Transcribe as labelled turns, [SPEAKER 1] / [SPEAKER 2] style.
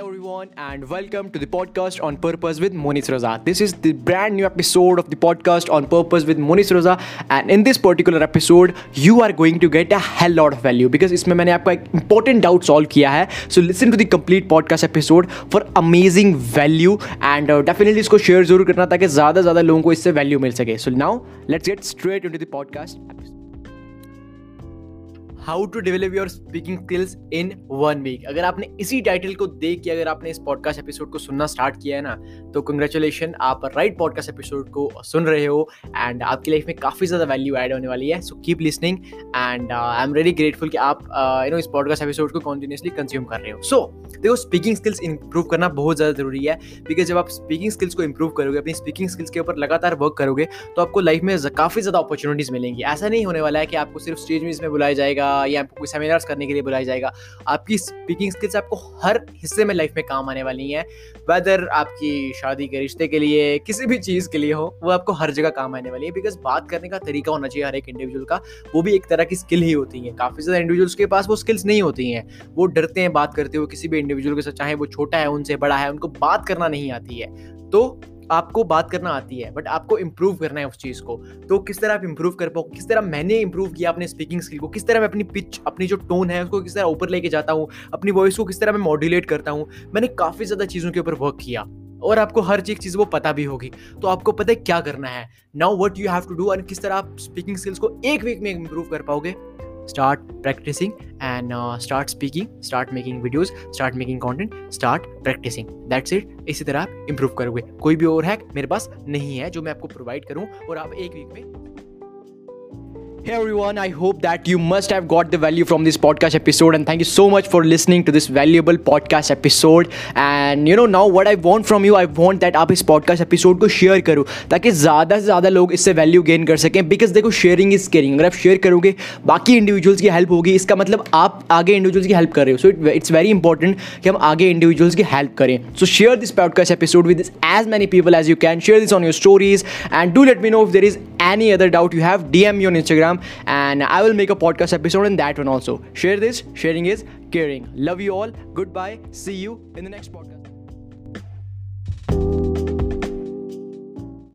[SPEAKER 1] everyone, and welcome to the podcast on Purpose with Moniz Raza. This is the brand new episode of the podcast on Purpose with Moniz Raza, and in this particular episode, you are going to get a hell lot of value because इसमें मैंने आपका एक important doubt solve किया है. So listen to the complete podcast episode for amazing value and uh, definitely इसको share ज़रूर करना ताकि ज़्यादा ज़्यादा लोगों को इससे value मिल सके. So now let's get straight into the podcast episode. How to develop your speaking skills in one week अगर आपने इसी टाइटल को देख के, अगर आपने इस पॉडकास्ट एपिसोड को सुनना स्टार्ट किया है ना तो कंग्रेचुलेशन आप राइट पॉडकास्ट एपिसोड को सुन रहे हो एंड आपकी लाइफ में काफ़ी ज़्यादा वैल्यू ऐड होने वाली है so keep listening and I am very grateful कि आप यू नो इस पॉडकास्ट एपिसोड को कॉन्टिन्यूसली कंज्यूम कर रहे हो। सो देखो स्पीकिंग स्किल्स इंप्रूव करना बहुत ज़्यादा ज़रूरी है बिकॉज़ जब आप स्पीकिंग स्किल्स को इंप्रूव करोगे, अपनी स्पीकिंग स्किल्स के ऊपर लगातार वर्क करोगे तो आपको लाइफ में काफ़ी ज़्यादा अपॉर्चुनिटीज़ मिलेंगी। ऐसा नहीं होने वाला है कि आपको सिर्फ़ स्टेज में इसमें बुलाया जाएगा या आपको कोई सेमिनार्स करने के लिए बुलाया जाएगा। आपकी स्पीकिंग स्किल्स आपको हर हिस्से में लाइफ में काम आने वाली हैं। वेदर आपकी शादी के रिश्ते के लिए, किसी भी चीज़ के लिए हो, वो आपको हर जगह काम आने वाली है। बिकॉज़ बात करने का तरीका होना चाहिए हर एक इंडिविजुअल का, वो भी एक तरह की स्किल ही होती है। काफ़ी ज़्यादा इंडिविजुअल्स के पास वो स्किल्स नहीं होती हैं। वो डरते हैं बात करते हुए किसी भी इंडिविजुअल के साथ, चाहे वो छोटा है, उनसे बड़ा है, उनको बात करना नहीं आती है। तो आपको बात करना आती है बट आपको इंप्रूव करना है उस चीज़ को। तो किस तरह आप इंप्रूव कर पाओ, किस तरह मैंने इंप्रूव किया अपने स्पीकिंग स्किल को, किस तरह मैं अपनी पिच अपनी जो टोन है, उसको किस तरह ऊपर लेके जाता हूँ, अपनी वॉइस को किस तरह मैं मॉड्यूलेट करता हूँ, मैंने काफ़ी ज़्यादा चीज़ों के ऊपर वर्क किया, और आपको हर एक चीज़ वो पता भी होगी। तो आपको पता है क्या करना है। Now what you have to do और किस तरह आप स्पीकिंग स्किल्स को एक वीक में इंप्रूव कर पाओगे start practicing and uh, start speaking start making videos start making content start practicing that's it इसी तरह आप इंप्रूव करोगे कोई भी और हैक मेरे पास नहीं है जो मैं आपको प्रोवाइड करूँ और आप एक वीक में Hey everyone, I hope that you must have got the value from this podcast episode, and thank you so much for listening to this valuable podcast episode. And you know, now what I want from you, I want that आप इस podcast episode को share करो ताकि ज़्यादा से ज़्यादा लोग इससे value gain कर सकें बिकॉज़ देखो शेयरिंग इज़ केयरिंग अगर आप शेयर करोगे बाकी इंडिविजुअल्स की हेल्प होगी इसका मतलब आप आगे इंडिविजुअल्स की हेल्प कर रहे हो सो इट्स वेरी इंपॉर्टेंट कि हम आगे इंडिविजुअल्स की हेल्प करें so share this podcast episode with as many people as you can share this on your stories and do let me know if there is any other doubt you have dm me on instagram and i will make a podcast episode in that one also. Share this. Sharing is caring. Love you all. Goodbye. See you in the next podcast